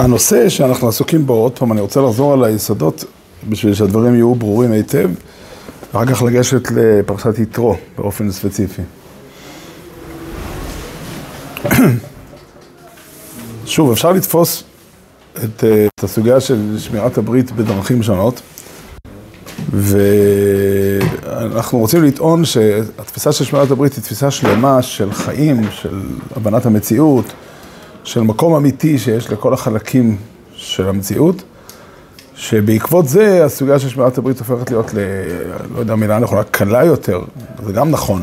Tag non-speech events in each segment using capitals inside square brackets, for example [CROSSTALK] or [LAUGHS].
הנושא שאנחנו עסוקים בו, עוד פעם, אני רוצה לחזור על היסודות בשביל שהדברים יהיו ברורים היטב, ואחר כך לגשת לפרשת יתרו באופן ספציפי. [CLEARS THROAT] שוב, אפשר לתפוס את, את הסוגיה של שמירת הברית בדרכים שונות, ואנחנו רוצים לטעון שהתפיסה של שמירת הברית היא תפיסה שלמה של חיים, של הבנת המציאות, של מקום אמיתי שיש לכל החלקים של המציאות, שבעקבות זה הסוגיה של שמירת הברית הופכת להיות, ל, לא יודע מילה נכונה, קלה יותר, זה גם נכון,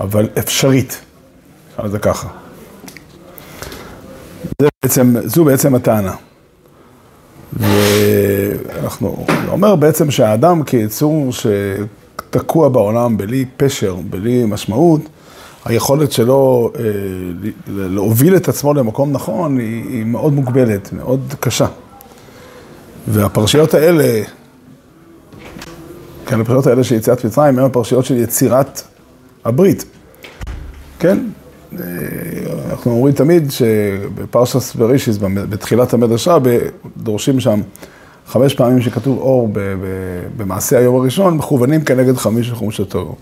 אבל אפשרית, נקרא לזה ככה. זה בעצם, זו בעצם הטענה. ואנחנו, זה אומר בעצם שהאדם כיצור שתקוע בעולם בלי פשר, בלי משמעות, היכולת שלו אה, להוביל את עצמו למקום נכון היא, היא מאוד מוגבלת, מאוד קשה. והפרשיות האלה, כן, הפרשיות האלה של יציאת מצרים, הן הפרשיות של יצירת הברית. כן? אה, אנחנו אומרים תמיד שבפרשס ברישיס, בתחילת המדרשה, דורשים שם חמש פעמים שכתוב אור במעשה היום הראשון, מכוונים כנגד חמיש וחומש הטוב.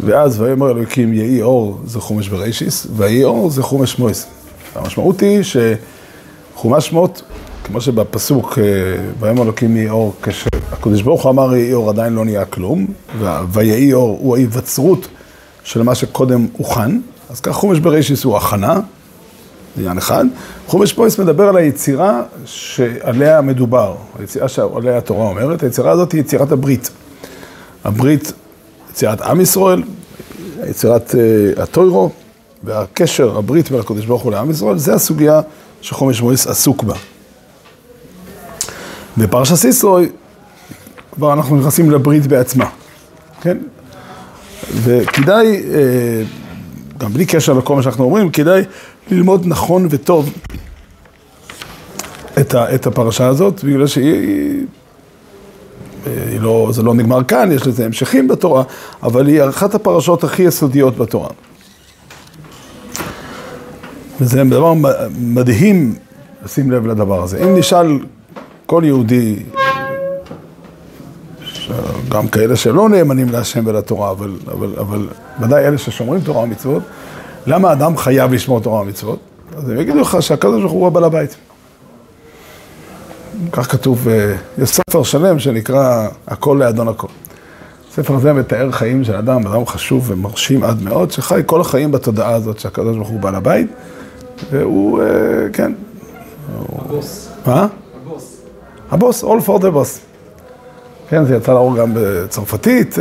ואז ויאמר אלוקים יהי אור זה חומש ברישיס, ויהי אור זה חומש מויס. המשמעות היא שחומש שמות, כמו שבפסוק אה, ויאמר אלוקים יהי אור, כשהקדוש ברוך הוא אמר יהי אור עדיין לא נהיה כלום, ויהי אור הוא ההיווצרות של מה שקודם הוכן, אז כך חומש ברישיס הוא הכנה, עניין אחד. חומש מויס מדבר על היצירה שעליה מדובר, היצירה שעליה התורה אומרת, היצירה הזאת היא יצירת הברית. הברית יצירת עם ישראל, יצירת uh, הטוירו, והקשר, הברית בין הקדוש ברוך הוא לעם ישראל, זה הסוגיה שחומש מויס עסוק בה. בפרשת סיסרוי, כבר אנחנו נכנסים לברית בעצמה, כן? וכדאי, uh, גם בלי קשר לכל מה שאנחנו אומרים, כדאי ללמוד נכון וטוב את, ה, את הפרשה הזאת, בגלל שהיא... לא, זה לא נגמר כאן, יש לזה המשכים בתורה, אבל היא אחת הפרשות הכי יסודיות בתורה. וזה דבר מדהים לשים לב לדבר הזה. אם נשאל כל יהודי, גם כאלה שלא נאמנים להשם ולתורה, אבל, אבל, אבל ודאי אלה ששומרים תורה ומצוות, למה אדם חייב לשמור תורה ומצוות? אז הם יגידו לך שהקדוש ברוך הוא הבעל הבית. כך כתוב, אה, יש ספר שלם שנקרא הכל לאדון הכל. הספר הזה מתאר חיים של אדם, אדם חשוב ומרשים עד מאוד, שחי כל החיים בתודעה הזאת שהקדוש ברוך הוא בעל הבית, והוא, אה, כן. הבוס. מה? הבוס. הבוס, all for the boss. כן, זה יצא לאור גם בצרפתית,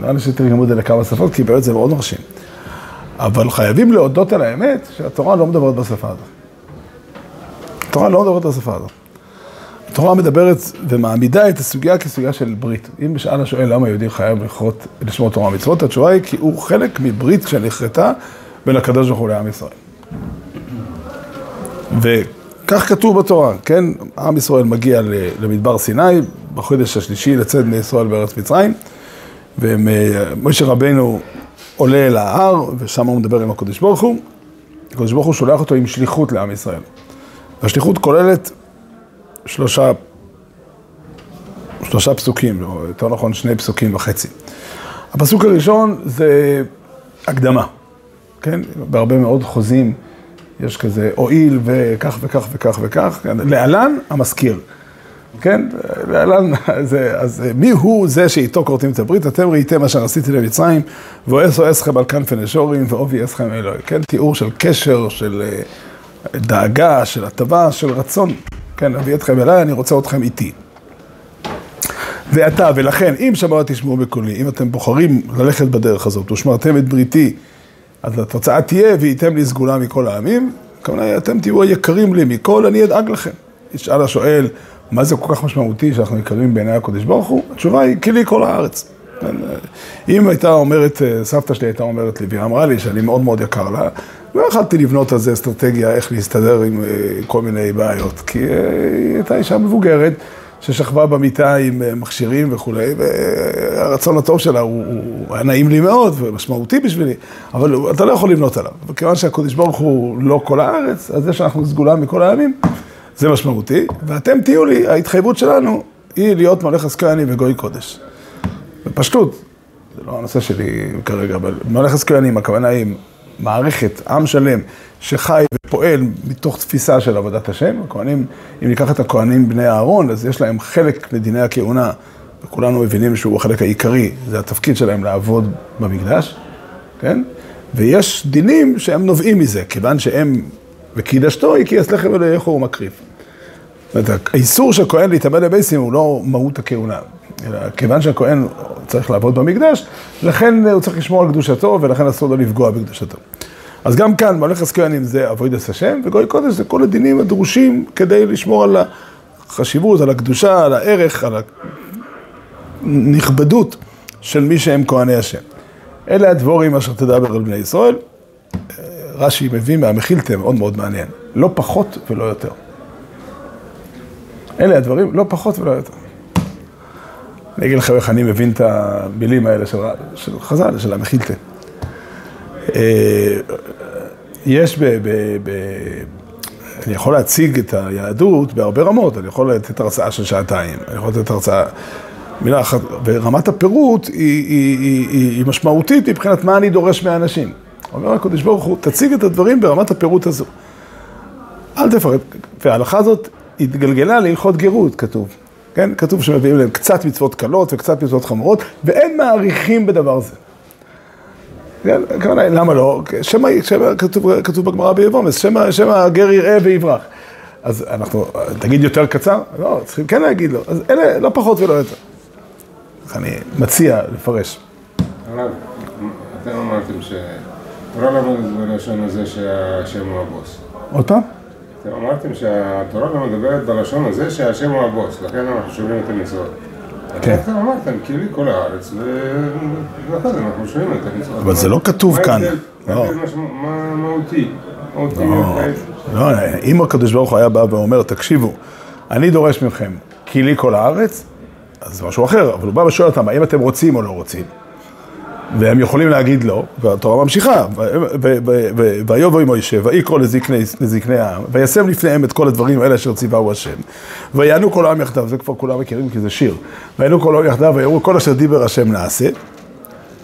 נראה לי שתרגמו את זה לכמה שפות, כי באמת זה מאוד מרשים. אבל חייבים להודות על האמת שהתורה לא מדברת בשפה הזאת. התורה לא מדברת בשפה הזאת. התורה מדברת ומעמידה את הסוגיה כסוגיה של ברית. אם בשאל השואל למה יהודי חייב לכרות, לשמור תורה ומצוות, התשובה היא כי הוא חלק מברית שנכרתה בין הקדוש ברוך הוא לעם ישראל. וכך כתוב בתורה, כן? עם ישראל מגיע למדבר סיני, בחודש השלישי לצאת בני ישראל בארץ מצרים, ומשה רבנו עולה אל ההר, ושם הוא מדבר עם הקדוש ברוך הוא. הקדוש ברוך הוא שולח אותו עם שליחות לעם ישראל. השליחות כוללת שלושה, שלושה פסוקים, או יותר נכון שני פסוקים וחצי. הפסוק הראשון זה הקדמה, כן? בהרבה מאוד חוזים יש כזה הואיל וכך וכך וכך וכך, כן? להלן המזכיר, כן? להלן, זה, אז מי הוא זה שאיתו כורתים את הברית? אתם ראיתם מה שעשיתי למצרים, ואועשו אסכם על כנפי נשורים ועובי אסכם אלוהי, כן? תיאור של קשר, של... דאגה, של הטבה, של רצון. כן, אביא אתכם אליי, אני רוצה אתכם איתי. ועתה, ולכן, אם שמעת תשמעו בקולי, אם אתם בוחרים ללכת בדרך הזאת, ושמרתם את בריתי, אז התוצאה תהיה, וייתם לי סגולה מכל העמים, כמובן, אתם תהיו היקרים לי מכל, אני אדאג לכם. ישאל השואל, מה זה כל כך משמעותי שאנחנו יקרים בעיני הקודש ברוך הוא? התשובה היא, כי לי כל הארץ. אם הייתה אומרת, סבתא שלי הייתה אומרת לי, והיא אמרה לי שאני מאוד מאוד יקר לה, לא יכלתי לבנות על זה אסטרטגיה איך להסתדר עם כל מיני בעיות, כי היא הייתה אישה מבוגרת ששכבה במיטה עם אה, מכשירים וכולי, והרצון הטוב שלה הוא, הוא היה נעים לי מאוד ומשמעותי בשבילי, אבל אתה לא יכול לבנות עליו. וכיוון שהקדוש ברוך הוא לא כל הארץ, אז זה שאנחנו סגולה מכל העמים, זה משמעותי. ואתם תהיו לי, ההתחייבות שלנו היא להיות מלך עסקייני וגוי קודש. בפשטות, זה לא הנושא שלי כרגע, אבל מלך עסקיינים, הכוונה היא מערכת, עם שלם, שחי ופועל מתוך תפיסה של עבודת השם. הכהנים, אם ניקח את הכהנים בני אהרון, אז יש להם חלק לדיני הכהונה, וכולנו מבינים שהוא החלק העיקרי, זה התפקיד שלהם לעבוד במקדש, כן? ויש דינים שהם נובעים מזה, כיוון שהם, וקידשתו יקייס לחם ולאכו הוא מקריב. זאת אומרת, האיסור של כהן להתאבד לבייסים הוא לא מהות הכהונה, כיוון שהכהן צריך לעבוד במקדש, לכן הוא צריך לשמור על קדושתו, ולכן אסור לו לפגוע בקדושתו. אז גם כאן, מלאכת כהנים זה אבוידס השם, וגוי קודש זה כל הדינים הדרושים כדי לשמור על החשיבות, על הקדושה, על הערך, על הנכבדות של מי שהם כהני השם. אלה הדבורים אשר תדבר על בני ישראל. רש"י מביא מהמחילתם, מאוד מאוד מעניין. לא פחות ולא יותר. אלה הדברים, לא פחות ולא יותר. אני אגיד לכם איך אני מבין את המילים האלה של, של חז"ל, של המחילתה. אה, יש ב, ב, ב... אני יכול להציג את היהדות בהרבה רמות, אני יכול לתת הרצאה של שעתיים, אני יכול לתת הרצאה... מילה אחת, ורמת הפירוט היא, היא, היא, היא משמעותית מבחינת מה אני דורש מהאנשים. אומר הקדוש ברוך הוא, תציג את הדברים ברמת הפירוט הזו. אל תפרט. וההלכה הזאת התגלגלה להלכות גרות, כתוב. כן? כתוב שמביאים להם קצת מצוות קלות וקצת מצוות חמורות, ואין מעריכים בדבר זה. כן? הכוונה, למה לא? שמא, שמא כתוב, כתוב בגמרא ביבומס, שמא, שמא הגר יראה ויברח. אז אנחנו, תגיד יותר קצר? לא, צריכים כן להגיד לו. אז אלה לא פחות ולא יותר. אז אני מציע לפרש. הרב, אתם אמרתם ש... תורה למדת בלשון הזה שהשם הוא הבוס. עוד פעם? אתם אמרתם שהתורה לא מדברת בלשון הזה שהשם הוא הבוס, לכן אנחנו שומעים את המצוות. כן. אתם אמרתם, כי לי כל הארץ, ולכן אנחנו שומעים את המצוות. אבל זה לא כתוב כאן. מה לא. מה מהותי? לא. לא, אם הקדוש ברוך הוא היה בא ואומר, תקשיבו, אני דורש מכם, כי לי כל הארץ, אז זה משהו אחר, אבל הוא בא ושואל אותם, האם אתם רוצים או לא רוצים? והם יכולים להגיד לא, והתורה ממשיכה, ויבוא עם מוישה, ויקרא לזקני, העם, וישם לפניהם את כל הדברים האלה אשר ציווהו השם, ויענו כל העם יחדיו, זה כבר כולם מכירים כי זה שיר, ויענו כל העם יחדיו, ויאמרו כל אשר דיבר השם נעשה,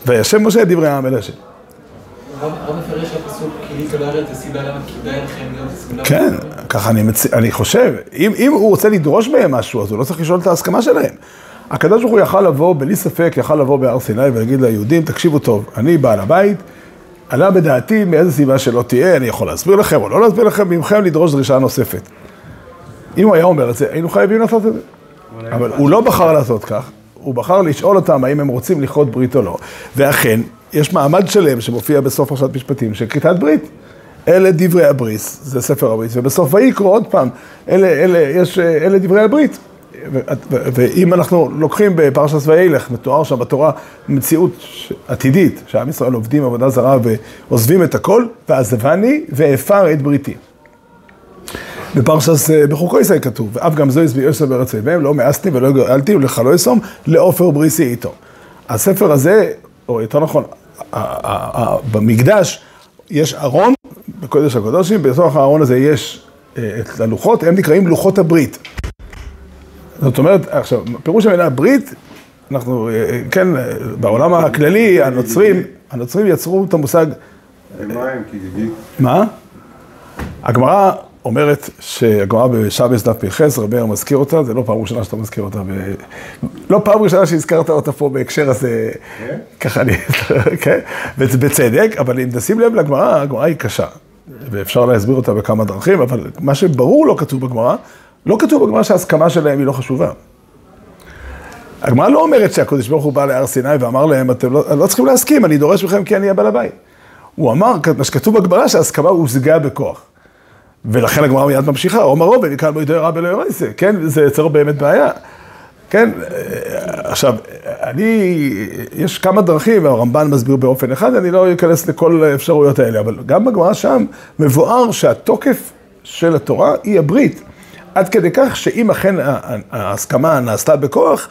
וישם משה את דברי העם אל השם. רב מפרש לפסוק, כי לי הסיבה למה כדאי לכם להיות סגולה. כן, ככה אני, חושב, אם הוא רוצה לדרוש מהם משהו, אז הוא לא צריך לשאול את ההסכמה שלהם. הקדוש ברוך הוא יכל לבוא, בלי ספק, יכל לבוא בהר סיני ולהגיד ליהודים, תקשיבו טוב, אני בעל הבית, עלה בדעתי מאיזה סיבה שלא תהיה, אני יכול להסביר לכם או לא להסביר לכם, ממכם לדרוש דרישה נוספת. אם הוא היה אומר את זה, היינו חייבים לעשות את זה. אבל הוא לא בחר לעשות כך, הוא בחר לשאול אותם האם הם רוצים לכרות ברית או לא. ואכן, יש מעמד שלם שמופיע בסוף פרשת משפטים של כריתת ברית. אלה דברי הבריס, זה ספר הברית, ובסוף ויקרא עוד פעם, אלה, אלה, יש, אלה דברי הברית. ואם אנחנו לוקחים בפרשת וילך, מתואר שם בתורה מציאות עתידית, שעם ישראל עובדים עבודה זרה ועוזבים את הכל, ועזבני ואפר את בריתי. בפרשת בחוקו ישראל כתוב, ואף גם זו הסביר יוסף בארץ אויביהם, לא מאסתי ולא גאלתי ולך לא אסום, לעופר בריסי איתו. הספר הזה, או יותר נכון, במקדש יש ארון בקודש הקודשים, בתוך הארון הזה יש את הלוחות, הם נקראים לוחות הברית. זאת אומרת, עכשיו, פירוש המילה ברית, אנחנו, כן, בעולם הכללי, הנוצרים, הנוצרים יצרו את המושג... מה? הגמרא אומרת שהגמרא בשבס דף פרחס, רבי מזכיר אותה, זה לא פעם ראשונה שאתה מזכיר אותה, ב... לא פעם ראשונה שהזכרת אותה פה בהקשר הזה, כן? ככה אני, כן, ובצדק, אבל אם תשים לב לגמרא, הגמרא היא קשה, ואפשר להסביר אותה בכמה דרכים, אבל מה שברור לא כתוב בגמרא, לא כתוב בגמרא שההסכמה שלהם היא לא חשובה. הגמרא לא אומרת שהקדוש ברוך הוא בא להר סיני ואמר להם, אתם לא, לא צריכים להסכים, אני דורש מכם כי אני הבעל הבית. הוא אמר, מה שכתוב בגמרא, שההסכמה הושגה בכוח. ולכן הגמרא מיד ממשיכה, עומר רובין, יקל בו ידעי רב אלוהי רייסה, כן? זה יוצר באמת בעיה. כן, עכשיו, אני, יש כמה דרכים, והרמב"ן מסביר באופן אחד, אני לא אכנס לכל האפשרויות האלה, אבל גם בגמרא שם מבואר שהתוקף של התורה היא הברית. עד כדי כך שאם אכן ההסכמה נעשתה בכוח,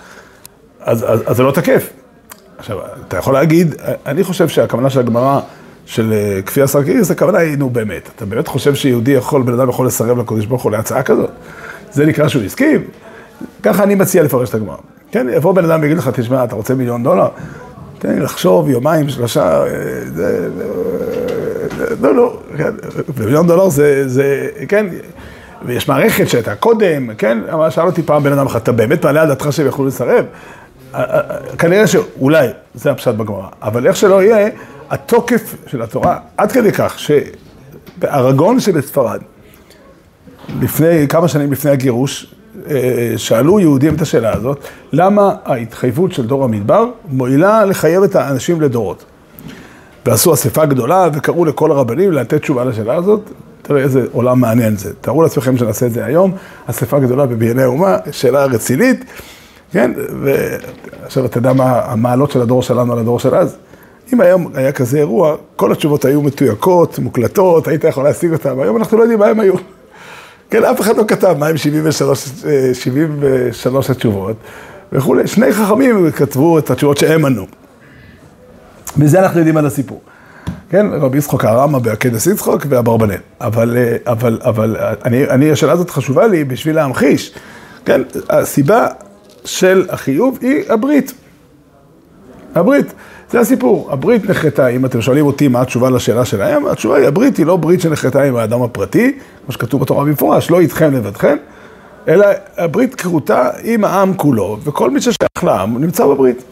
אז, אז, אז זה לא תקף. עכשיו, אתה יכול להגיד, אני חושב שהכוונה של הגמרא של אה, כפי עשר קיריס, הכוונה היא, נו באמת, אתה באמת חושב שיהודי יכול, בן אדם יכול לסרב לקדוש ברוך הוא להצעה כזאת? זה נקרא שהוא הסכים? ככה אני מציע לפרש את הגמרא. כן, יבוא בן אדם ויגיד לך, תשמע, אתה רוצה מיליון דולר? תן לי לחשוב יומיים, שלושה, אה, זה, זה, לא, לא, כן, מיליון דולר זה, זה, כן, ויש מערכת שהייתה קודם, כן, אבל שאל אותי פעם בן אדם אחד, אתה באמת מעלה על דעתך שהם יכלו לסרב? אה, אה, כנראה שאולי, זה הפשט בגמרא, אבל איך שלא יהיה, התוקף של התורה, עד כדי כך שבארגון שבספרד, לפני, כמה שנים לפני הגירוש, אה, שאלו יהודים את השאלה הזאת, למה ההתחייבות של דור המדבר מועילה לחייב את האנשים לדורות? ועשו אספה גדולה וקראו לכל הרבנים לתת תשובה לשאלה הזאת. תראה איזה עולם מעניין זה. תארו לעצמכם שנעשה את זה היום, אספה גדולה בבנייני האומה, שאלה רצינית, כן? ועכשיו אתה יודע מה המעלות של הדור שלנו על הדור של אז? אם היום היה כזה אירוע, כל התשובות היו מתויקות, מוקלטות, היית יכול להשיג אותן, היום אנחנו לא יודעים מה הם היו. כן, אף אחד לא כתב מה הם 73, אה, 73 התשובות וכולי. שני חכמים כתבו את התשובות שהם ענו. מזה אנחנו יודעים על הסיפור. כן, רבי יצחוק הרמא בעקדס יצחוק ואברבנאל. אבל, אה, אבל, אבל אני, אני, השאלה הזאת חשובה לי בשביל להמחיש. כן, הסיבה של החיוב היא הברית. הברית, זה הסיפור. הברית נחרטה, אם אתם שואלים אותי מה התשובה לשאלה שלהם, התשובה היא, הברית היא לא ברית שנחרטה עם האדם הפרטי, כמו שכתוב בתורה במפורש, לא איתכם לבדכם, אלא הברית כרותה עם העם כולו, וכל מי ששייך לעם נמצא בברית.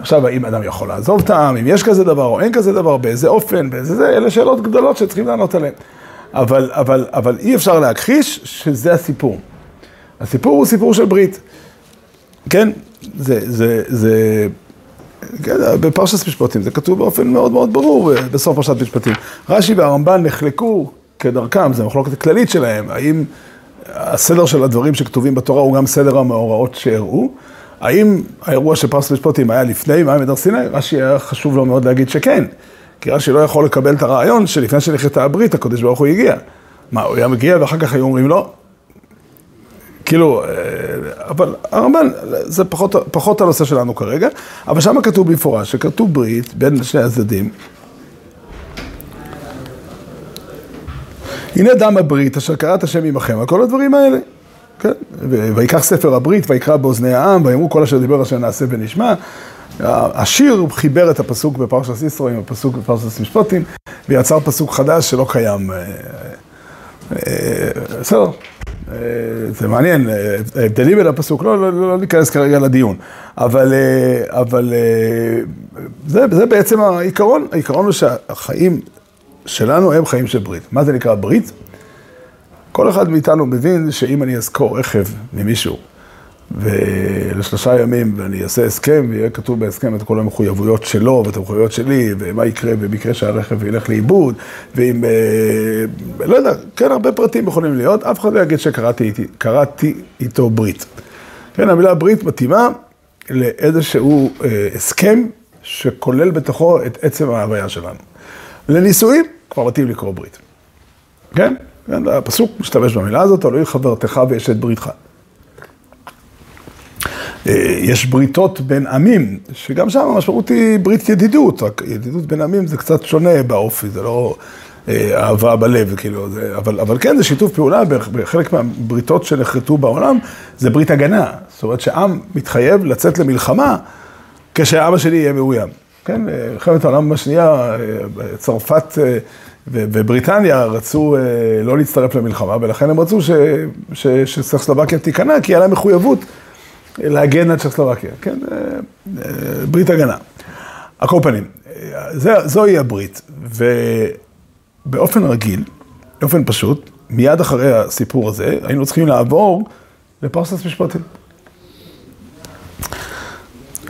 עכשיו, האם אדם יכול לעזוב את העם, אם יש כזה דבר או אין כזה דבר, באיזה אופן, באיזה זה, אלה שאלות גדולות שצריכים לענות עליהן. אבל, אבל, אבל אי אפשר להכחיש שזה הסיפור. הסיפור הוא סיפור של ברית. כן, זה, זה, זה, כן, בפרשת משפטים זה כתוב באופן מאוד מאוד ברור בסוף פרשת משפטים. רש"י והרמב"ן נחלקו כדרכם, זו מחלוקת כללית שלהם, האם הסדר של הדברים שכתובים בתורה הוא גם סדר המאורעות שאירעו, האם האירוע של פרשת משפטים היה לפני מעמד הר סיני? רש"י היה חשוב לו מאוד להגיד שכן, כי רש"י לא יכול לקבל את הרעיון שלפני שנכרתה הברית הקדוש ברוך הוא הגיע. מה, הוא היה מגיע ואחר כך היו אומרים לו? כאילו, אה, אבל הרמב"ן, זה פחות, פחות הנושא שלנו כרגע, אבל שם כתוב במפורש שכתוב ברית בין שני הצדדים. הנה דם הברית אשר קראת השם עמכם, על כל הדברים האלה. כן, ויקח ספר הברית ויקרא באוזני העם, ויאמרו כל אשר דיבר אשר נעשה ונשמע. השיר חיבר את הפסוק בפרשת סיסרו עם הפסוק בפרשת משפטים, ויצר פסוק חדש שלא קיים. אה, אה, בסדר, אה, זה מעניין, ההבדלים בין הפסוק, לא, לא, לא ניכנס כרגע לדיון, אבל, זה בעצם העיקרון, העיקרון הוא שהחיים שלנו הם חיים של ברית. מה זה נקרא ברית? כל אחד מאיתנו מבין שאם אני אזכור רכב ממישהו ולשלושה ימים ואני אעשה הסכם ויהיה כתוב בהסכם את כל המחויבויות שלו ואת המחויבויות שלי ומה יקרה במקרה שהרכב ילך לאיבוד ואם, אה, לא יודע, כן, הרבה פרטים יכולים להיות, אף אחד לא יגיד שקראתי איתו ברית. כן, המילה ברית מתאימה לאיזשהו אה, הסכם שכולל בתוכו את עצם ההוויה שלנו. לנישואים כבר מתאים לקרוא ברית. כן? כן, הפסוק משתמש במילה הזאת, תלוי חברתך ויש את בריתך. אה, יש בריתות בין עמים, שגם שם המשמעות היא ברית ידידות, רק ידידות בין עמים זה קצת שונה באופי, זה לא אה, אהבה בלב, כאילו, זה, אבל, אבל כן, זה שיתוף פעולה, בחלק מהבריתות שנחרטו בעולם, זה ברית הגנה. זאת אומרת שעם מתחייב לצאת למלחמה כשהעם השני יהיה מאוים. כן, מלחמת העולם השנייה, צרפת ובריטניה רצו לא להצטרף למלחמה, ולכן הם רצו שצ'כוסלובקיה תיכנע, כי היה להם מחויבות להגן על צ'כוסלובקיה, כן, ברית הגנה. על כל פנים, זוהי הברית, ובאופן רגיל, באופן פשוט, מיד אחרי הסיפור הזה, היינו צריכים לעבור לפרסס משפטים.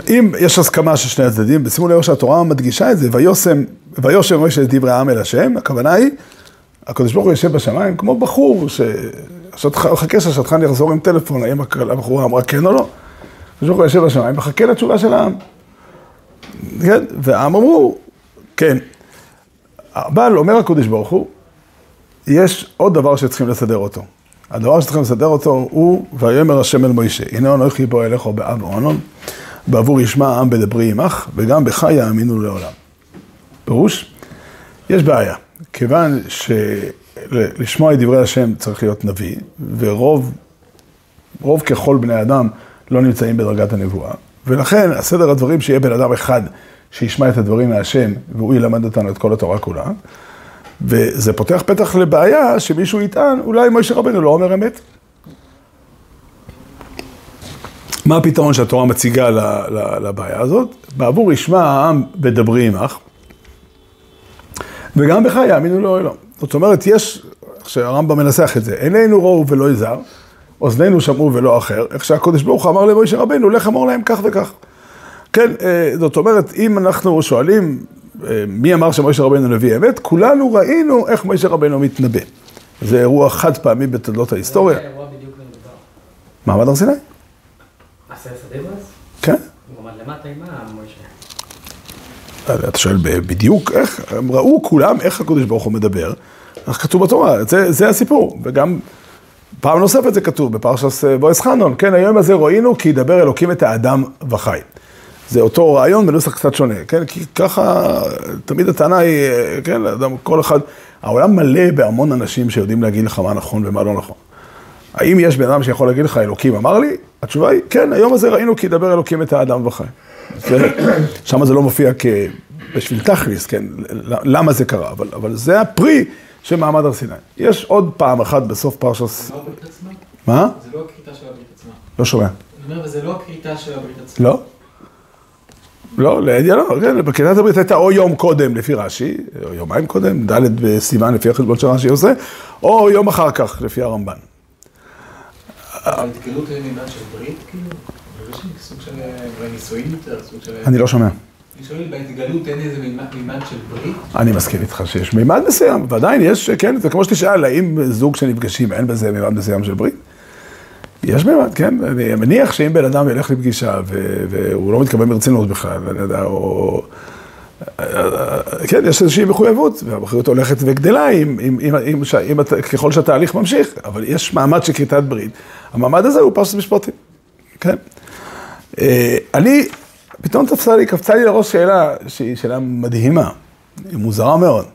אם יש הסכמה של שני הצדדים, ושימו לב שהתורה מדגישה את זה, ויושם, ויושם משה את דברי העם אל השם, הכוונה היא, הקדוש ברוך הוא יושב בשמיים כמו בחור, שחכה שהשטחן יחזור עם טלפון, האם הבחורה אמרה כן או לא. הקדוש ברוך הוא יושב בשמיים, מחכה לתשובה של העם. כן, והעם אמרו, כן. אבל אומר הקדוש ברוך הוא, יש עוד דבר שצריכים לסדר אותו. הדבר שצריכים לסדר אותו הוא, ויאמר השם אל מוישה, הנה אנוכי בוא אליך באב וענון, בעבור ישמע העם בדברי עמך, וגם בך יאמינו לעולם. פירוש, יש בעיה, כיוון שלשמוע את דברי השם צריך להיות נביא, ורוב, רוב ככל בני אדם לא נמצאים בדרגת הנבואה, ולכן הסדר הדברים שיהיה בן אדם אחד שישמע את הדברים מהשם, והוא ילמד אותנו את כל התורה כולה. וזה פותח פתח לבעיה שמישהו יטען, אולי משה רבנו לא אומר אמת. מה הפתרון שהתורה מציגה לבעיה הזאת? בעבור ישמע העם בדברי עמך, וגם בך יאמינו לאוהלו. זאת אומרת, יש, איך שהרמב"ם מנסח את זה, עינינו ראו ולא יזהר, אוזנינו שמעו ולא אחר, איך שהקדוש ברוך הוא אמר למשה רבנו, לך אמור להם כך וכך. כן, אה, זאת אומרת, אם אנחנו שואלים מי אמר שמשה רבנו נביא אמת? כולנו ראינו איך משה רבנו מתנבא. זה אירוע חד פעמי בתולדות ההיסטוריה. מעמד הר סיני? עשה סדיברס? כן. הוא עמד למטה עם מה, מוישה? אתה שואל בדיוק איך, הם ראו כולם איך הקדוש ברוך הוא מדבר, איך כתוב בתורה, זה, זה הסיפור, וגם פעם נוספת זה כתוב בפרשס בועז חנון, כן, היום הזה ראינו כי ידבר אלוקים את האדם וחי. זה אותו רעיון בנוסח קצת שונה, כן? כי ככה, תמיד הטענה היא, כן, אדם, כל אחד, העולם מלא בהמון אנשים שיודעים להגיד לך מה נכון ומה לא נכון. האם יש בן אדם שיכול להגיד לך, אלוקים אמר לי? התשובה היא, כן, היום הזה ראינו כי ידבר אלוקים את האדם וחי. שם זה לא מופיע כ... בשביל תכליס, כן, למה זה קרה, אבל, אבל זה הפרי של מעמד הר סיני. יש עוד פעם אחת בסוף פרשת... זה לא הברית עצמה? מה? זה לא הכריתה של הברית עצמה. לא שומע. אני אומר, וזה לא הכריתה של הברית עצמה. לא? לא, לידיעה לא, כן, בקריאת הברית הייתה או יום קודם לפי רש"י, או יומיים קודם, ד' בסיוון לפי החשבון שרש"י עושה, או יום אחר כך לפי הרמב"ן. ההתגלות היא מימד של ברית, כאילו? סוג של אולי נישואים יותר, סוג של... אני לא שומע. אני שואל, בהתגלות אין איזה מימד של ברית? אני מסכים איתך שיש מימד מסוים, ועדיין יש, כן, זה כמו שתשאל, האם זוג שנפגשים אין בזה מימד מסוים של ברית? יש מימד, כן, אני מניח שאם בן אדם ילך לפגישה והוא לא מתכוון ברצינות בכלל, אני יודע, או... כן, יש איזושהי מחויבות, והמחויבות הולכת וגדלה עם, עם, עם, עם, עם, ככל שהתהליך ממשיך, אבל יש מעמד של כריתת ברית. המעמד הזה הוא פרשת משפטים, כן? אה, אני, פתאום תפסה לי, קפצה לי לראש שאלה, שהיא שאלה מדהימה, היא מוזרה מאוד.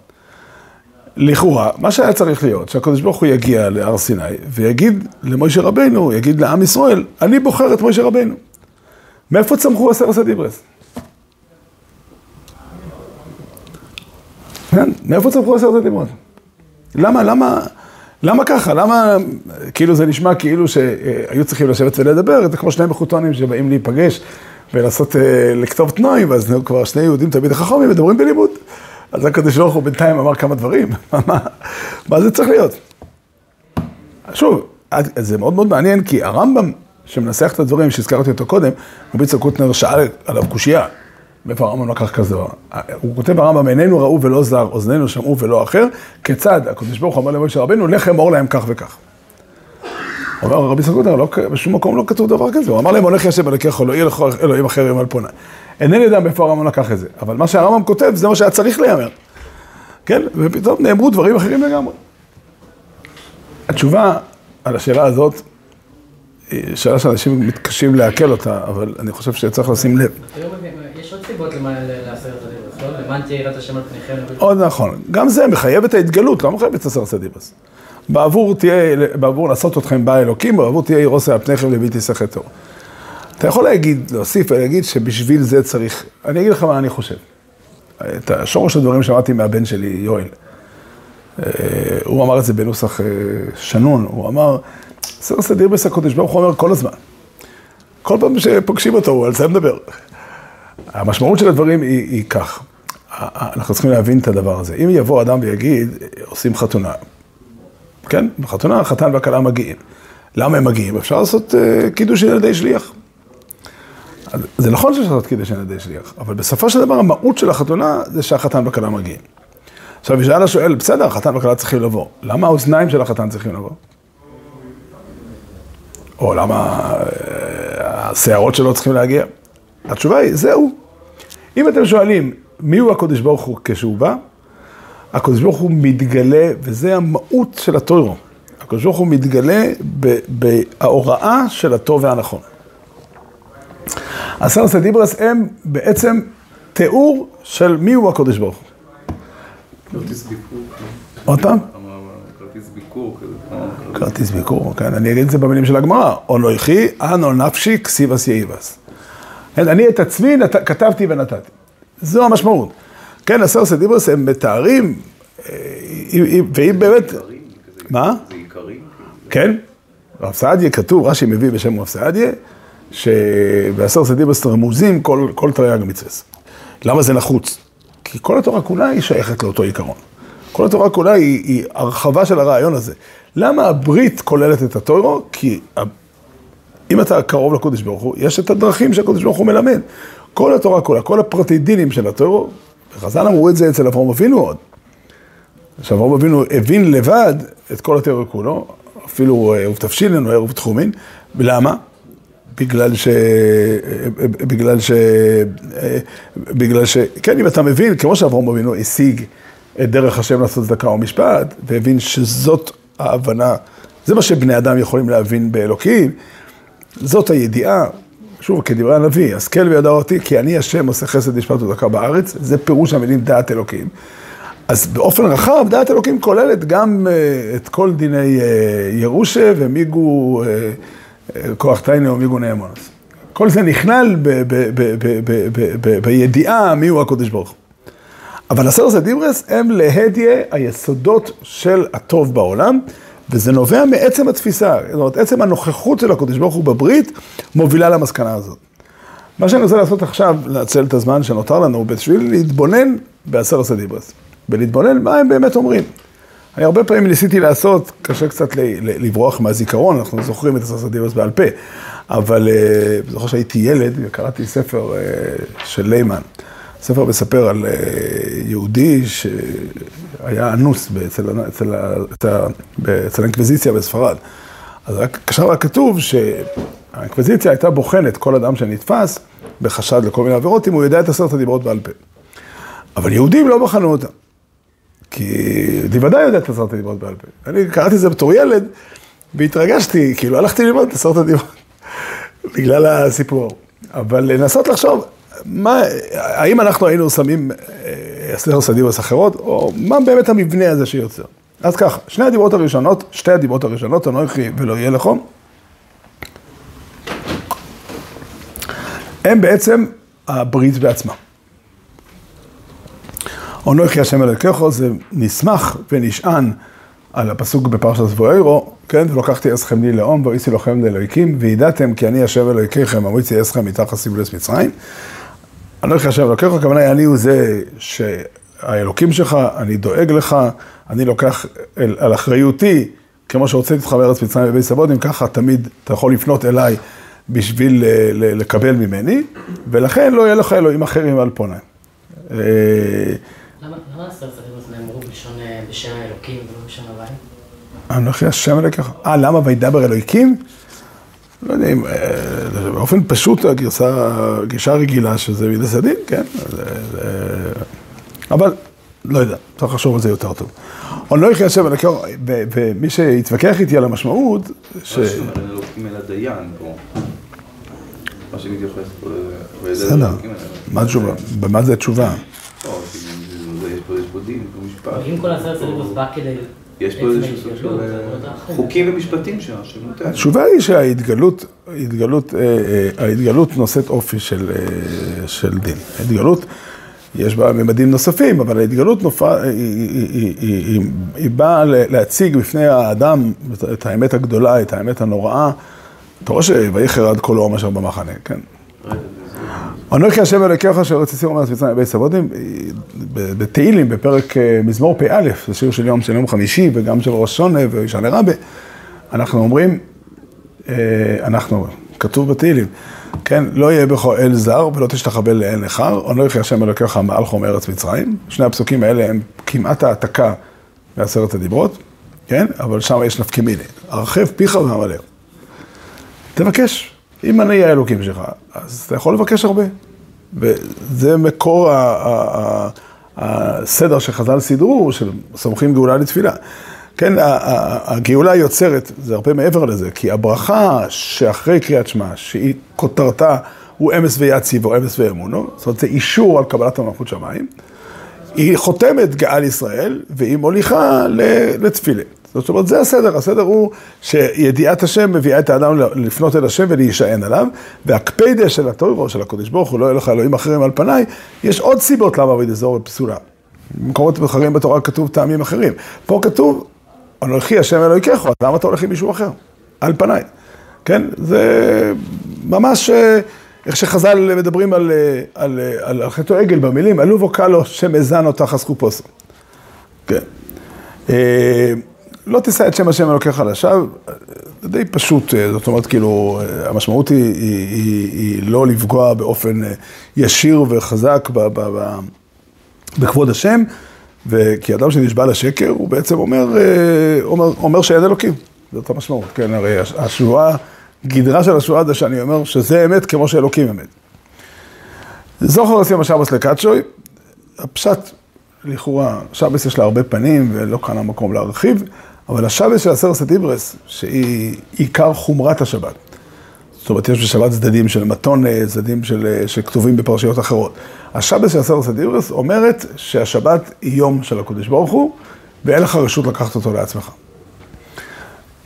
לכאורה, מה שהיה צריך להיות, שהקדוש ברוך הוא יגיע להר סיני ויגיד למוישה רבנו, יגיד לעם ישראל, אני בוחר את מוישה רבנו. מאיפה צמחו עשר סדיברס? כן, מאיפה צמחו עשר סדיברס? למה, למה, למה ככה? למה, כאילו זה נשמע כאילו שהיו צריכים לשבת ולדבר, זה כמו שני מחותונים שבאים להיפגש ולעשות, לכתוב תנועים, ואז כבר שני יהודים תמיד חכמים מדברים בלימוד. אז הקדוש ברוך הוא בינתיים אמר כמה דברים, [LAUGHS] מה, מה זה צריך להיות? שוב, זה מאוד מאוד מעניין, כי הרמב"ם שמנסח את הדברים שהזכרתי אותו קודם, רבי יצחק קוטנר שאל עליו קושייה, מאיפה הרמב"ם לקח כזה? הוא כותב ברמב"ם, עינינו ראו ולא זר, אוזנינו שמעו ולא אחר, כיצד הקדוש ברוך הוא אמר למשה רבנו, לך אמור להם כך וכך. אומר רבי קוטנר, לא, בשום מקום לא כתוב דבר כזה, הוא אמר להם, הולך ישב אלוקיך, לא יהיה לך אלוהים אחר יום על פונה. אינני יודע מאיפה הרמב"ם לקח את זה, אבל מה שהרמב"ם כותב זה מה שהיה צריך להיאמר. כן, ופתאום נאמרו דברים אחרים לגמרי. התשובה על השאלה הזאת, היא שאלה שאנשים מתקשים לעכל אותה, אבל אני חושב שצריך לשים לב. סיבות לעשרת הדיברס, לא? למען תהיה יראת השם על פניכם. עוד נכון, גם זה מחייב את ההתגלות, לא מחייב את עשרת הדיברס. בעבור תהיה, בעבור לעשות אתכם בא אלוקים, בעבור תהיה ירוסי על פניכם לבלתי שכת טוב. אתה יכול להגיד, להוסיף ולהגיד שבשביל זה צריך, אני אגיד לך מה אני חושב. את השורש הדברים שמעתי מהבן שלי, יואל. הוא אמר את זה בנוסח שנון, הוא אמר, סר סדיר הקודש ברוך הוא אומר כל הזמן. כל פעם שפוגשים אותו, הוא על זה מדבר. המשמעות של הדברים היא, היא כך, אנחנו צריכים להבין את הדבר הזה. אם יבוא אדם ויגיד, עושים חתונה, כן, בחתונה החתן והכלה מגיעים. למה הם מגיעים? אפשר לעשות קידוש על ידי שליח. זה נכון שאפשר לעשות קידוש על ידי שליח, אבל בסופו של דבר המהות של החתונה זה שהחתן והכלה מגיעים. עכשיו, ישאל השואל, בסדר, החתן והכלה צריכים לבוא, למה האוזניים של החתן צריכים לבוא? או למה השערות שלו צריכים להגיע? התשובה היא, זהו. אם אתם שואלים, מי הוא הקודש ברוך הוא כשהוא בא? הקודש ברוך הוא מתגלה, וזה המהות של הטוירו. הקדוש ברוך הוא מתגלה בהוראה של הטוב והנכון. הסרס הדיברס הם בעצם תיאור של מי הוא הקדוש ברוך הוא. כרטיס ביקור. עוד פעם? כרטיס ביקור כרטיס ביקור, כן, אני אגיד את זה במילים של הגמרא. אונויכי, אנו נפשי, כסיבס יאיבס. כן, אני את עצמי נת... כתבתי ונתתי. זו המשמעות. כן, הסרס הדיברס הם מתארים, אה, והיא באמת... מה? זה עיקרים. כן, רב סעדיה כתוב, רש"י מביא בשם רב סעדיה, שבעשר סדיבס רמוזים כל, כל תרי"ג מצווה. למה זה נחוץ? כי כל התורה כולה היא שייכת לאותו עיקרון. כל התורה כולה היא, היא הרחבה של הרעיון הזה. למה הברית כוללת את הטוירו? כי אם אתה קרוב לקודש ברוך הוא, יש את הדרכים שהקודש ברוך הוא מלמד. כל התורה כולה, כל הפרטי דינים של הטוירו, וחז"ל אמרו את זה אצל אברהם אבינו עוד. שאברהם אבינו הבין לבד את כל התיאוריה כולו, אפילו אה, ובתבשילן או ערב תחומין, ולמה? בגלל ש... אה, בגלל ש... אה, בגלל ש... כן, אם אתה מבין, כמו שאברהם אבינו השיג את דרך השם לעשות צדקה ומשפט, והבין שזאת ההבנה, זה מה שבני אדם יכולים להבין באלוקים, זאת הידיעה, שוב, כדברי הנביא, השכל וידע אותי, כי אני השם עושה חסד משפט וצדקה בארץ, זה פירוש המילים דעת אלוקים. אז באופן רחב, דעת אלוקים כוללת גם אה, את כל דיני אה, ירושה ומיגו אה, אה, כוח תיינה ומיגו נאמונס. כל זה נכלל ב- ב- ב- בידיעה מיהו הקודש ברוך הוא. אבל הסרס הדיברס הם להדיה היסודות של הטוב בעולם, וזה נובע מעצם התפיסה, זאת אומרת, עצם הנוכחות של הקודש ברוך הוא בברית, מובילה למסקנה הזאת. מה שאני רוצה לעשות עכשיו, לנצל את הזמן שנותר לנו, בשביל להתבונן בעשרת הדיברס, ולהתבונן מה הם באמת אומרים. אני הרבה פעמים ניסיתי לעשות, קשה קצת לברוח מהזיכרון, אנחנו זוכרים את עשרת הדיברס בעל פה, אבל אה, זוכר שהייתי ילד וקראתי ספר אה, של ליימן. ספר מספר על אה, יהודי שהיה אנוס אצל, אצל, אצל, אצל האינקוויזיציה בספרד. אז רק כתוב שהאינקוויזיציה הייתה בוחנת כל אדם שנתפס בחשד לכל מיני עבירות, אם הוא יודע את עשרת הדיברות בעל פה. אבל יהודים לא בחנו אותם. כי אני ודאי יודע את עשרת הדיברות בעל פה. אני קראתי את זה בתור ילד, והתרגשתי, כאילו הלכתי ללמוד את עשרת הדיברות, [LAUGHS] בגלל הסיפור. אבל לנסות לחשוב, מה, האם אנחנו היינו שמים אה, עשר סדיבוס אחרות, או מה באמת המבנה הזה שיוצר. אז ככה, שני הדיברות הראשונות, שתי הדיברות הראשונות, אנוכי ולא יהיה לכם, הם בעצם הברית בעצמה. אנוכי השם אלוקיך זה נסמך ונשען על הפסוק בפרשת זבואירו, כן, ולקחתי אסכם לי לאום ואיסי לכם לאלוהיקים, וידעתם כי אני השם אלוהיכיכם, אמיצי אסכם מתחת סיבולס מצרים. אנוכי השם אלוקיך, הכוונה אני הוא זה שהאלוקים שלך, אני דואג לך, אני לוקח אל, על אחריותי, כמו שהוצאתי אותך מארץ מצרים ובית סבודים, ככה תמיד אתה יכול לפנות אליי בשביל ל- ל- לקבל ממני, ולכן לא יהיה לך אלוהים אחרים על פוניים. אה, למה עשרת הדיברות נאמרו אה, בשם האלוקים ולא בשם הוואי? אנוכי השם אלוקיך. אה, למה וידבר אלוהיקים? לא יודע אם, אה, באופן פשוט הגרסה, הגישה הרגילה שזה מידס הדין, כן. אבל, לא יודע, צריך לחשוב על זה יותר טוב. אנוכי השם אלוקיך, ו- ומי שהתווכח איתי על המשמעות, ש... מה שמתייחס פה ל... בסדר, אלא- מה התשובה? במה זה התשובה? לא, יש פה- דין, יש פה משפט. אם כל עשרת הדיברות בא כדי... יש פה איזשהו סוג של. חוקים ומשפטים שה- שנותן. התשובה היא שההתגלות, ההתגלות, אה, אה, ההתגלות נושאת אופי של, אה, של דין. ההתגלות, יש בה ממדים נוספים, אבל ההתגלות נופע, היא, היא, היא, היא, היא, באה להציג בפני האדם את- האמת הגדולה, את האמת הנוראה. אתה רואה שויחר עד כל אור אשר במחנה, כן? אנוכי השם אלוקיך אשר רציתי אומר מצרים בבית סבודים, בתהילים, בפרק אה, מזמור פא, זה שיר של יום של יום חמישי וגם של ראש שונה וישנה רבה, אנחנו אומרים, אה, אנחנו כתוב בתהילים, כן, לא יהיה בך אל זר ולא תשתחבל לאל נכר, אנוכי השם אלוקיך מעל מארץ מצרים, שני הפסוקים האלה הם כמעט העתקה מעשרת הדיברות, כן, אבל שם יש נפקא מיני, הרחב פיך ועמלך. תבקש, אם אני האלוקים שלך, אז אתה יכול לבקש הרבה. וזה מקור הסדר שחז"ל סידרו, של סומכים גאולה לתפילה. כן, הגאולה יוצרת, זה הרבה מעבר לזה, כי הברכה שאחרי קריאת שמע, שהיא כותרתה הוא אמס ויציב או אמס ואמונו, זאת אומרת זה אישור על קבלת המלכות שמיים, היא חותמת גאל ישראל והיא מוליכה לתפילה. זאת אומרת, זה הסדר, הסדר הוא שידיעת השם מביאה את האדם לפנות אל השם ולהישען עליו, והקפדה של הטוירו, של הקודש ברוך הוא, לא יהיה לך אלוהים אחרים על פניי, יש עוד סיבות למה אביד אזור פסולה. במקומות אחרים בתורה כתוב טעמים אחרים. פה כתוב, אנוכי השם אלוהיכך, אז למה אתה הולך עם מישהו אחר? על פניי. כן? זה ממש אה, איך שחז"ל מדברים על, אה, על, אה, על, על חטא עגל במילים, עלו קלו שמזן אותך חסקופוסו. כן. לא תישא את שם השם אלוקיך לשווא, זה די פשוט, אה, זאת אומרת, כאילו, אה, המשמעות היא, היא, היא, היא לא לפגוע באופן אה, ישיר וחזק ב, ב, ב, בכבוד השם, וכי אדם שנשבע לשקר, הוא בעצם אומר, אומר, אומר שאין אלוקים, זאת המשמעות, כן, הרי הש- השבועה, גדרה של השבועה זה שאני אומר שזה אמת כמו שאלוקים אמת. זוכר עושים השבוס לקדשוי, הפשט, לכאורה, שבס יש לה הרבה פנים ולא כאן המקום להרחיב, אבל השבס של עשרת הדיברס, שהיא עיקר חומרת השבת. זאת אומרת, יש בשבת צדדים של מתון, צדדים של, אה, שכתובים בפרשיות אחרות. השבס של עשרת הדיברס אומרת שהשבת היא יום של הקודש ברוך הוא, ואין לך רשות לקחת אותו לעצמך.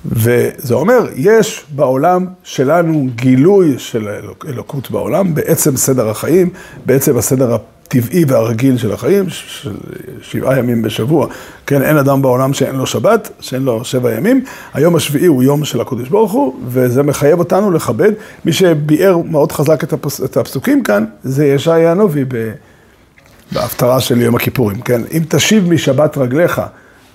וזה אומר, יש בעולם שלנו גילוי של אלוק, אלוקות בעולם, בעצם סדר החיים, בעצם הסדר הטבעי והרגיל של החיים, של שבעה ימים בשבוע. כן, אין אדם בעולם שאין לו שבת, שאין לו שבע ימים. היום השביעי הוא יום של הקודש ברוך הוא, וזה מחייב אותנו לכבד. מי שביאר מאוד חזק את, הפס, את הפסוקים כאן, זה ישעיה הנובי ב- בהפטרה של יום הכיפורים, כן? אם תשיב משבת רגליך,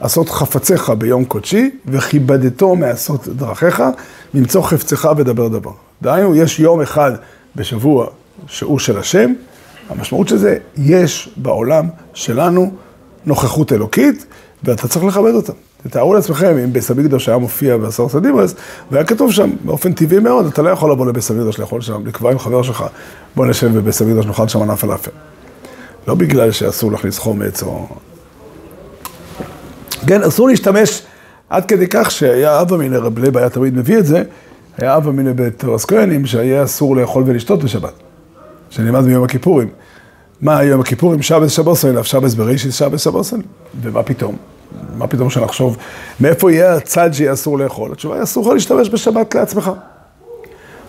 עשות חפציך ביום קודשי, וכיבדתו מעשות דרכיך, למצוא חפצך ודבר דבר. דהיינו, יש יום אחד בשבוע שהוא של השם, המשמעות של זה, יש בעולם שלנו נוכחות אלוקית, ואתה צריך לכבד אותה. תתארו לעצמכם, אם ביס המקדוש היה מופיע בעשר סדיברס, והיה כתוב שם באופן טבעי מאוד, אתה לא יכול לבוא לביס המקדוש לאכול שם, לקבוע עם חבר שלך, בוא נשב בביס המקדוש, נאכל שם מנה פלאפל. לא בגלל שאסור להכניס חומץ או... כן, אסור להשתמש עד כדי כך שהיה אבא מן רב לב היה תמיד מביא את זה, היה אבא מן בתורס כהנים שהיה אסור לאכול ולשתות בשבת, שנלמד ביום הכיפורים. מה יום הכיפורים? שבס שבוסן, אף שבס בראשית שבס שבוסן? ומה פתאום? מה פתאום שנחשוב, מאיפה יהיה הצד שיהיה אסור לאכול? התשובה היא אסור לך להשתמש בשבת לעצמך.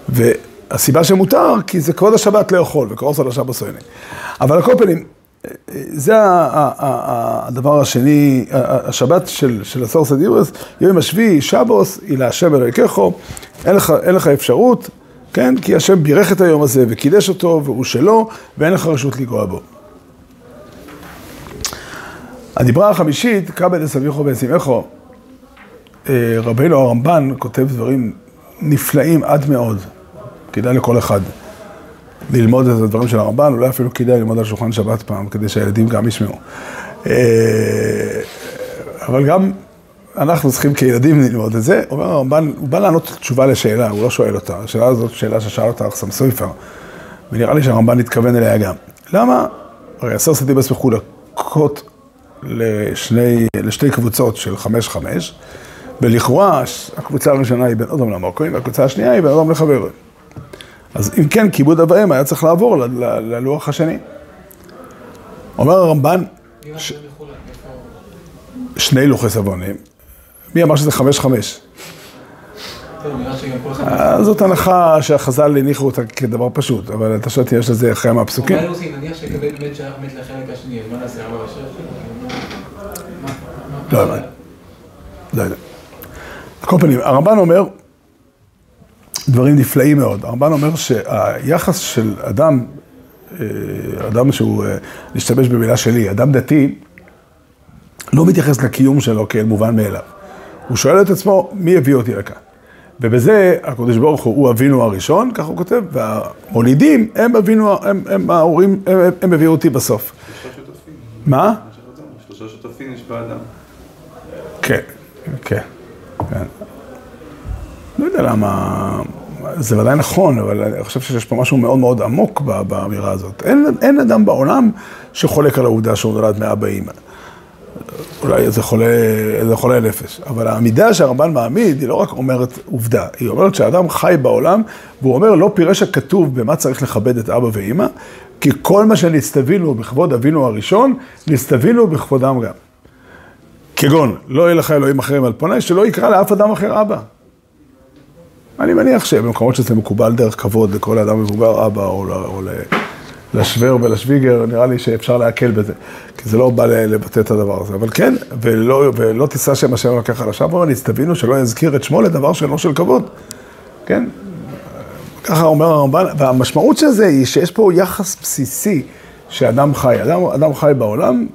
והסיבה שמותר, כי זה כבוד השבת לאכול, וקורס על השבת סויני. אבל על כל פנים, זה הדבר השני, השבת של, של עשר סדיברס, יום השביעי, שבוס, היא להשם אלוהיכךו, אין לך אפשרות, כן? כי השם בירך את היום הזה וקידש אותו, והוא שלו, ואין לך רשות לגרוע בו. הדיברה החמישית, כבד אסביכו ואשימךו, אה, רבינו הרמב"ן כותב דברים נפלאים עד מאוד, כדאי לכל אחד. ללמוד את הדברים של הרמב"ן, אולי אפילו כדאי ללמוד על שולחן שבת פעם, כדי שהילדים גם ישמעו. אה, אבל גם אנחנו צריכים כילדים ללמוד את זה. אומר הרמב"ן, הוא בא לענות תשובה לשאלה, הוא לא שואל אותה. השאלה הזאת, שאלה ששאל אותה אחסם סויפר, ונראה לי שהרמב"ן התכוון אליה גם. למה, הרי עשר סדיבס מחולקות לשני, לשתי קבוצות של חמש-חמש, ולכאורה הקבוצה הראשונה היא בין אדום למוקרים, והקבוצה השנייה היא בין אדום לחברים. אז אם כן, כיבוד אב ואם היה צריך לעבור ל- ל- ללוח השני. אומר הרמב"ן, ש-? שני לוחי סבונים. מי אמר שזה חמש חמש? טוב, נראה שגם כל אחד... אה, זאת הנחה שהחז"ל הניחו אותה כדבר פשוט, אבל אתה שואל אותי, יש לזה אחרי מהפסוקים? אולי עושים, נניח שיקבל באמת שייך מת לחלק השני, אז מה נעשה? לא הבנתי. לא יודע. על כל פנים, הרמב"ן אומר דברים נפלאים מאוד. הרמב"ן אומר שהיחס של אדם, אה, אדם שהוא, אה, נשתמש במילה שלי, אדם דתי, לא מתייחס לקיום שלו כאל מובן מאליו. הוא שואל את עצמו, מי הביא אותי לכאן? ובזה הקדוש ברוך הוא, הוא אבינו הראשון, כך הוא כותב, והמולידים הם אבינו, הם, הם ההורים, הם, הם, הם הביאו אותי בסוף. שלושה שותפים. מה? שלושה שותפים יש באדם. כן, כן, כן. לא יודע למה, זה ודאי נכון, אבל אני חושב שיש פה משהו מאוד מאוד עמוק באמירה הזאת. אין, אין אדם בעולם שחולק על העובדה שהוא נולד מאבא אימא. אולי זה חולה, זה חולה נפש. אבל העמידה שהרמב"ן מעמיד, היא לא רק אומרת עובדה, היא אומרת שהאדם חי בעולם, והוא אומר, לא פירש הכתוב במה צריך לכבד את אבא ואימא, כי כל מה שנצטווינו בכבוד אבינו הראשון, נצטווינו בכבודם גם. כגון, לא יהיה לך אלוהים אחרים על פוני, שלא יקרא לאף אדם אחר אבא. אני מניח שבמקומות שזה מקובל דרך כבוד לכל אדם מבוגר אבא, או, ל- או ל- לשוור ולשוויגר, נראה לי שאפשר להקל בזה, כי זה לא בא לבטא את הדבר הזה. אבל כן, ולא, ולא תישא שם השם לקח על השם, אבל נצטווינו שלא יזכיר את שמו לדבר שאינו של כבוד. כן? ככה אומר הרמב"ן, והמשמעות של זה היא שיש פה יחס בסיסי שאדם חי. אדם, אדם חי בעולם,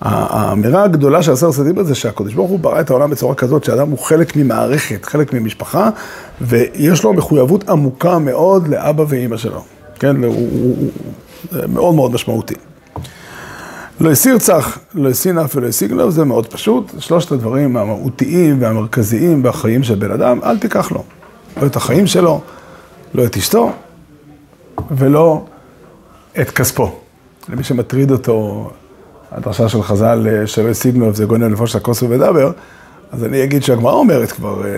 והאמירה הגדולה של עשר סדיבר זה שהקדוש ברוך הוא ברא את העולם בצורה כזאת שאדם הוא חלק ממערכת, חלק ממשפחה, ויש לו מחויבות עמוקה מאוד לאבא ואימא שלו. כן, הוא, הוא, הוא, זה מאוד מאוד משמעותי. לא הסיר צח, לא הסין אף ולא השיג לו, זה מאוד פשוט. שלושת הדברים המהותיים והמרכזיים בחיים של בן אדם, אל תיקח לו. לא את החיים שלו, לא את אשתו, ולא את כספו. למי שמטריד אותו, הדרשה של חז"ל, שלא השיג לו, זה גונן לפוש הכוס ודבר, אז אני אגיד שהגמרא אומרת כבר, אה,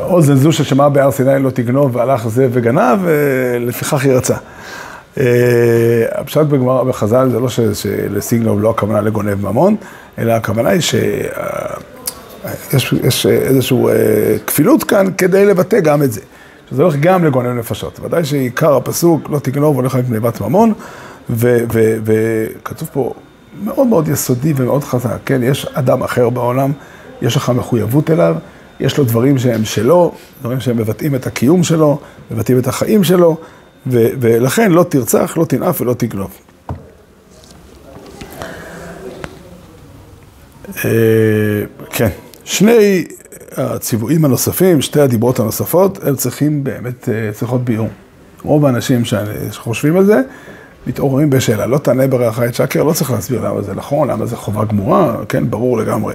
אוזן זו ששמעה בהר סיני לא תגנוב, והלך זה וגנב, ולפיכך היא רצה. אה, הפשט בגמרא בחז"ל זה לא שלסיגנוב לא הכוונה לגונב ממון, אלא הכוונה היא שיש יש איזושהי אה, כפילות כאן כדי לבטא גם את זה. שזה הולך גם לגונב נפשות. ודאי שעיקר הפסוק, לא תגנוב, הולך עם גניבת ממון, וכתוב פה מאוד מאוד יסודי ומאוד חזק, כן? יש אדם אחר בעולם, יש לך מחויבות אליו, יש לו דברים שהם שלו, דברים שהם מבטאים את הקיום שלו, מבטאים את החיים שלו, ו- ולכן לא תרצח, לא תנאף ולא תגנוב. אה, כן, שני הציוויים הנוספים, שתי הדיברות הנוספות, הם צריכים באמת, אה, צריכות ביור. רוב האנשים שחושבים על זה, מתעוררים בשאלה, לא תענה ברעך את שקר, לא צריך להסביר למה זה נכון, למה זה חובה גמורה, כן, ברור לגמרי.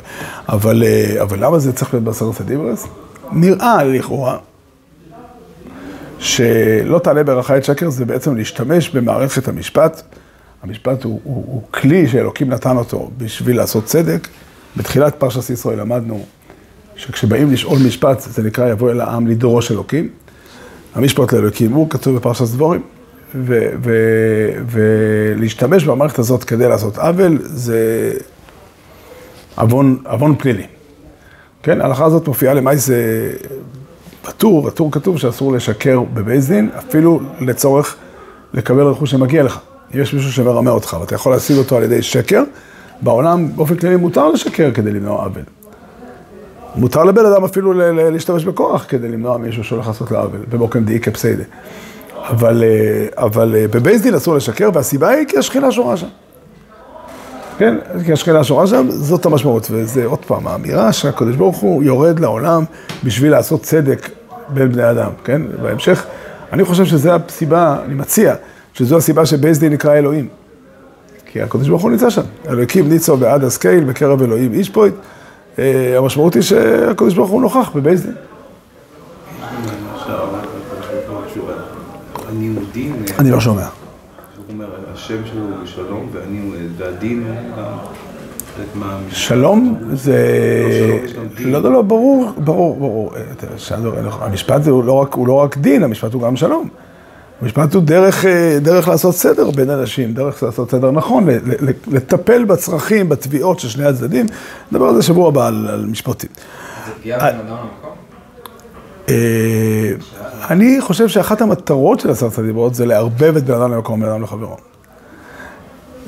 אבל, אה, אבל למה זה צריך להיות בעשרת הדיברס? נראה לכאורה שלא תעלה ברכה את שקר זה בעצם להשתמש במערכת המשפט. המשפט הוא, הוא, הוא כלי שאלוקים נתן אותו בשביל לעשות צדק. בתחילת פרשת ישראל למדנו שכשבאים לשאול משפט, זה נקרא יבוא אל העם לדרוש אלוקים. המשפט לאלוקים הוא כתוב בפרשת דבורים. ולהשתמש במערכת הזאת כדי לעשות עוול, זה עוון, פלילי. כן, ההלכה הזאת מופיעה למעשה בטור, בטור כתוב שאסור לשקר בבית דין, אפילו לצורך לקבל רכוש שמגיע לך. יש מישהו שמרמה אותך ואתה יכול להשיג אותו על ידי שקר, בעולם באופן כללי מותר לשקר כדי למנוע עוול. מותר לבן אדם אפילו להשתמש בכוח כדי למנוע מישהו שהולך לעשות לו עוול, בבוקם דאי כפסיידה. אבל, אה, אבל אה, בבית דין אסור לשקר, והסיבה היא כי השכינה שורה שם. כן, כי השכינה שורה שם, זאת המשמעות. וזה עוד פעם, האמירה שהקדוש ברוך הוא יורד לעולם בשביל לעשות צדק בין בני אדם, כן? בהמשך, אני חושב שזו הסיבה, אני מציע, שזו הסיבה שבייס דין נקרא אלוהים. כי הקדוש ברוך הוא נמצא שם. אלוקים ניצו בעד הסקייל בקרב אלוהים איש פויט. אה, המשמעות היא שהקדוש ברוך הוא נוכח בבייס דין. אני יהודי, אני לא שומע. הוא אומר, השם שלו הוא שלום, ואני הוא- והדין. שלום זה... גם דין. לא, לא, לא, ברור, ברור, ברור. אה, שלום, המשפט הוא לא רק- הוא לא רק דין, המשפט הוא גם שלום. המשפט הוא דרך, אה, דרך לעשות סדר בין אנשים, דרך לעשות סדר נכון, לטפל בצרכים, בתביעות של שני הצדדים. נדבר על זה שבוע הבא, על, על משפטים. זה פגיעה בבן אדם במקום? אה, אני חושב שאחת המטרות של עשרת הדיברות זה לערבב את בן אדם למקום, בן אדם לחברו.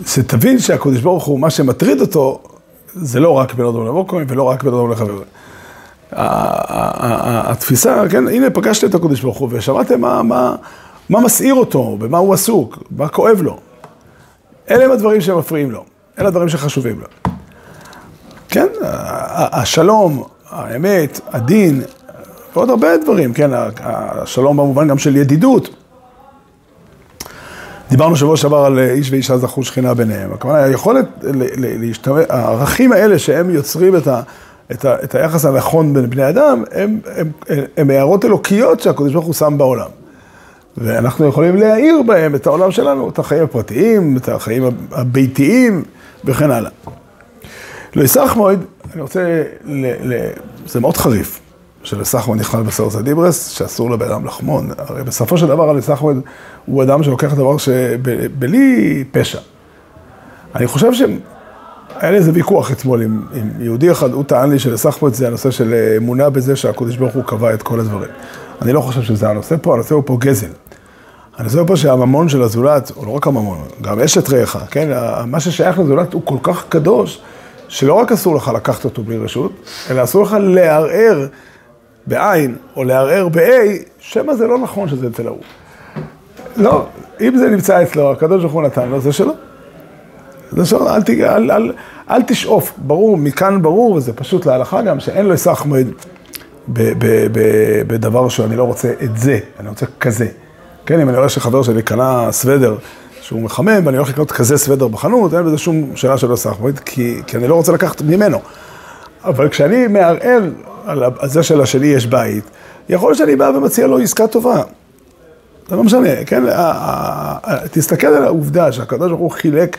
שתבין שהקדוש ברוך הוא, מה שמטריד אותו, זה לא רק בן אדם למקום ולא רק בן אדם לחברו. ה- ה- ה- התפיסה, כן, הנה פגשתם את הקדוש ברוך הוא ושמעתם מה, מסעיר אותו, במה הוא עסוק, מה כואב לו. אלה הם הדברים שמפריעים לו, אלה הדברים שחשובים לו. כן, השלום, האמת, הדין, ועוד הרבה דברים, כן, השלום במובן גם של ידידות. דיברנו שבוע שעבר על אה, איש ואישה זכו שכינה ביניהם. הכוונה, היכולת להשתמש, הערכים האלה שהם יוצרים את, ה, את, ה, את היחס הנכון בין בני אדם, הם, הם, הם, הם הערות אלוקיות שהקדוש ברוך הוא שם בעולם. ואנחנו יכולים להאיר בהם את העולם שלנו, את החיים הפרטיים, את החיים הביתיים וכן הלאה. לא יסח מועד, אני רוצה, ל, ל, זה מאוד חריף, שלסח מועד נכלל בסרס הדיברס, שאסור לבן אדם לחמון. הרי בסופו של דבר, הלסח מועד הוא אדם שלוקח דבר שבלי פשע. אני חושב שהיה לי איזה ויכוח אתמול עם, עם יהודי אחד, הוא טען לי שלסח מועד זה הנושא של אמונה בזה שהקדוש ברוך הוא קבע את כל הדברים. אני לא חושב שזה הנושא פה, הנושא הוא פה גזל. הנושא הוא פה שהממון של הזולת, הוא לא רק הממון, גם אשת רעך, כן? מה ששייך לזולת הוא כל כך קדוש, שלא רק אסור לך לקחת אותו בלי רשות, אלא אסור לך לערער בעין, או לערער ב-A, שמא זה לא נכון שזה אצל ההוא. לא, אם זה נמצא אצלו, הקדוש ברוך הוא נתן לו, זה שלו. זה שלו, אל, אל, אל, אל תשאוף, ברור, מכאן ברור, וזה פשוט להלכה גם, שאין לו היסח מועד בדבר שאני לא רוצה את זה, אני רוצה כזה. כן, אם אני רואה שחבר שלי קנה סוודר שהוא מחמם, ואני הולך לקנות כזה סוודר בחנות, אין בזה שום שאלה של היסח מועד, כי, כי אני לא רוצה לקחת ממנו. אבל כשאני מערער על זה שלשני יש בית, יכול להיות שאני בא ומציע לו עסקה טובה. זה לא משנה, כן? תסתכל על העובדה שהקדוש ברוך הוא חילק,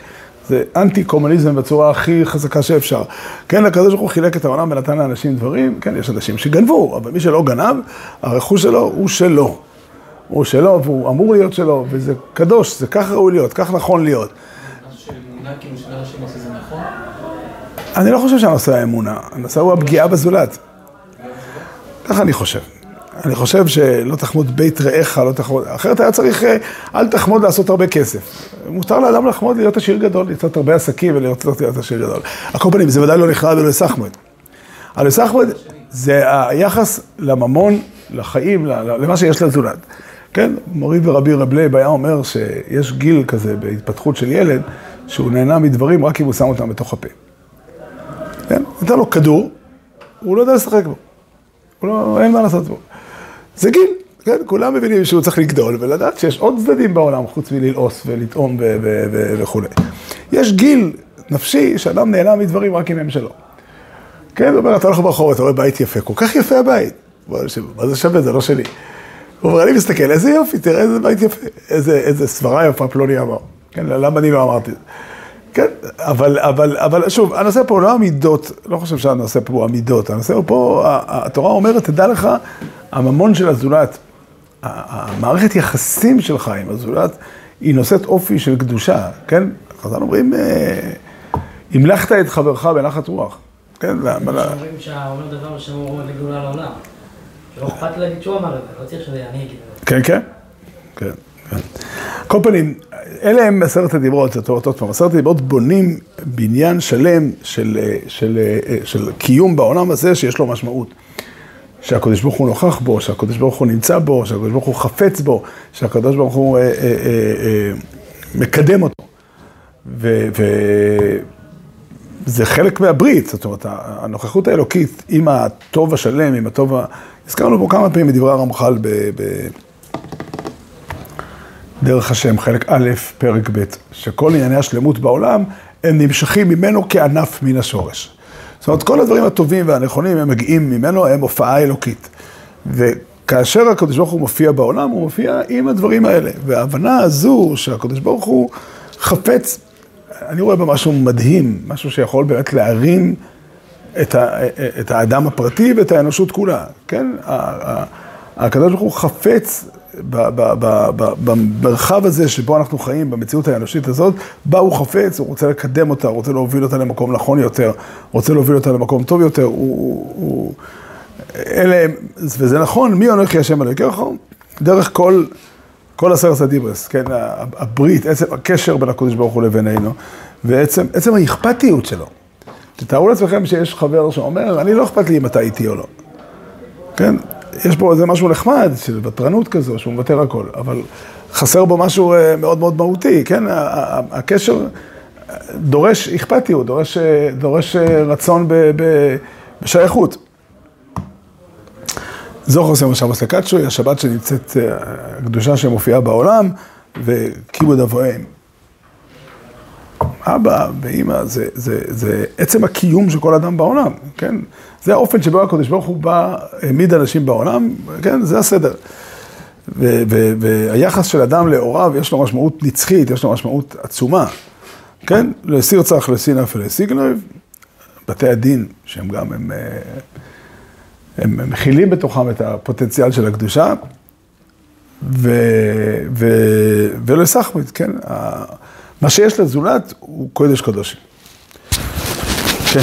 זה אנטי קומוניזם בצורה הכי חזקה שאפשר. כן, הקדוש ברוך הוא חילק את העולם ונתן לאנשים דברים, כן, יש אנשים שגנבו, אבל מי שלא גנב, הרכוש שלו הוא שלו. הוא שלו, והוא אמור להיות שלו, וזה קדוש, זה כך ראוי להיות, כך נכון להיות. כאילו נכון? אני לא חושב שהנושא האמונה, הנושא הוא הפגיעה בזולת. ככה אני חושב. אני חושב שלא תחמוד בית רעך, לא תחמוד, אחרת היה צריך, אה, אל תחמוד לעשות הרבה כסף. מותר לאדם לחמוד להיות עשיר גדול, לעשות הרבה עסקים ולרצות להיות עשיר גדול. על כל פנים, זה ודאי לא נכלל בלא תחמוד. לא תחמוד זה היחס לממון, לחיים, למה שיש לזולת. כן, מורי ורבי רב לייב היה אומר שיש גיל כזה בהתפתחות של ילד, שהוא נהנה מדברים רק אם הוא שם אותם בתוך הפה. כן, ניתן לו כדור, הוא לא יודע לשחק בו. לא, אין מה לעשות בו. זה גיל, כן, כולם מבינים שהוא צריך לגדול ולדעת שיש עוד צדדים בעולם חוץ מללעוס ולטעום וכולי. יש גיל נפשי שאדם נהנה מדברים רק אם הם שלו. כן, הוא אומר, אתה הולך ברחוב, אתה רואה בית יפה, כל כך יפה הבית. מה זה שווה, זה לא שלי. הוא אומר, אני מסתכל, איזה יופי, תראה איזה בית יפה, איזה, איזה סברה יפה פלוני אמר. כן, למה אני לא אמרתי את זה? כן, אבל, אבל, אבל שוב, הנושא פה לא המידות, לא חושב שהנושא פה הוא המידות, הנושא הוא פה, התורה אומרת, תדע לך, הממון של הזולת, המערכת יחסים שלך עם הזולת, היא נושאת אופי של קדושה, כן? חז"ל אומרים, אה, המלכת את חברך בנחת רוח, כן? אומרים שהאומר דבר שאמור לגאולה לעולם. שלא אכפת להגיד שהוא אמר את זה, לא צריך שאני אגיד את זה. כן, כן, כן. כל פנים, אלה הם עשרת הדיברות, זאת אומרת, עוד פעם, עשרת הדיברות בונים בניין שלם של, של, של, של קיום בעולם הזה שיש לו משמעות. שהקדוש ברוך הוא נוכח בו, שהקדוש ברוך הוא נמצא בו, שהקדוש ברוך הוא חפץ בו, שהקדוש ברוך הוא אה, אה, אה, אה, מקדם אותו. וזה חלק מהברית, זאת אומרת, הנוכחות האלוקית עם הטוב השלם, עם הטוב ה... הזכרנו פה כמה פעמים בדברי הרמח"ל בדרך השם, חלק א', פרק ב', שכל ענייני השלמות בעולם, הם נמשכים ממנו כענף מן השורש. זאת אומרת, כל הדברים הטובים והנכונים, הם מגיעים ממנו, הם הופעה אלוקית. וכאשר הקדוש ברוך הוא מופיע בעולם, הוא מופיע עם הדברים האלה. וההבנה הזו שהקדוש ברוך הוא חפץ, אני רואה בה משהו מדהים, משהו שיכול באמת להרים את, ה, את האדם הפרטי ואת האנושות כולה, כן? הקדוש ברוך הוא חפץ במרחב הזה שבו אנחנו חיים, במציאות האנושית הזאת, בה הוא חפץ, הוא רוצה לקדם אותה, הוא רוצה להוביל אותה למקום נכון יותר, רוצה להוביל אותה למקום טוב יותר, הוא... הוא אלה, וזה נכון, מי הולך כי השם אלוהיכך? דרך כל, כל עשרת הדיברס, כן, הברית, עצם הקשר בין הקדוש ברוך הוא לבינינו, ועצם עצם האכפתיות שלו. תתארו לעצמכם שיש חבר שאומר, אני לא אכפת לי אם אתה איתי או לא. כן? יש פה איזה משהו נחמד, של ותרנות כזו, שהוא מוותר הכל, אבל חסר בו משהו אה, מאוד מאוד מהותי, כן? הקשר דורש אכפתיות, דורש, דורש אה, רצון ב, ב, בשייכות. זוכר עושה משאב הסקצ'ו, היא השבת שנמצאת, אה, הקדושה שמופיעה בעולם, וכיבוד אבוהם. אבא ואימא, זה, זה, זה עצם הקיום של כל אדם בעולם, כן? זה האופן שבו הקדוש ברוך הוא בא, העמיד אנשים בעולם, כן? זה הסדר. ו- ו- והיחס של אדם להוריו, יש לו משמעות נצחית, יש לו משמעות עצומה. כן? לסיר צח לסינף ולסיגנב, בתי הדין, שהם גם, הם, אה, הם מכילים בתוכם את הפוטנציאל של הקדושה, ולסחמית, כן? מה שיש לזולת הוא קודש קודשים. כן.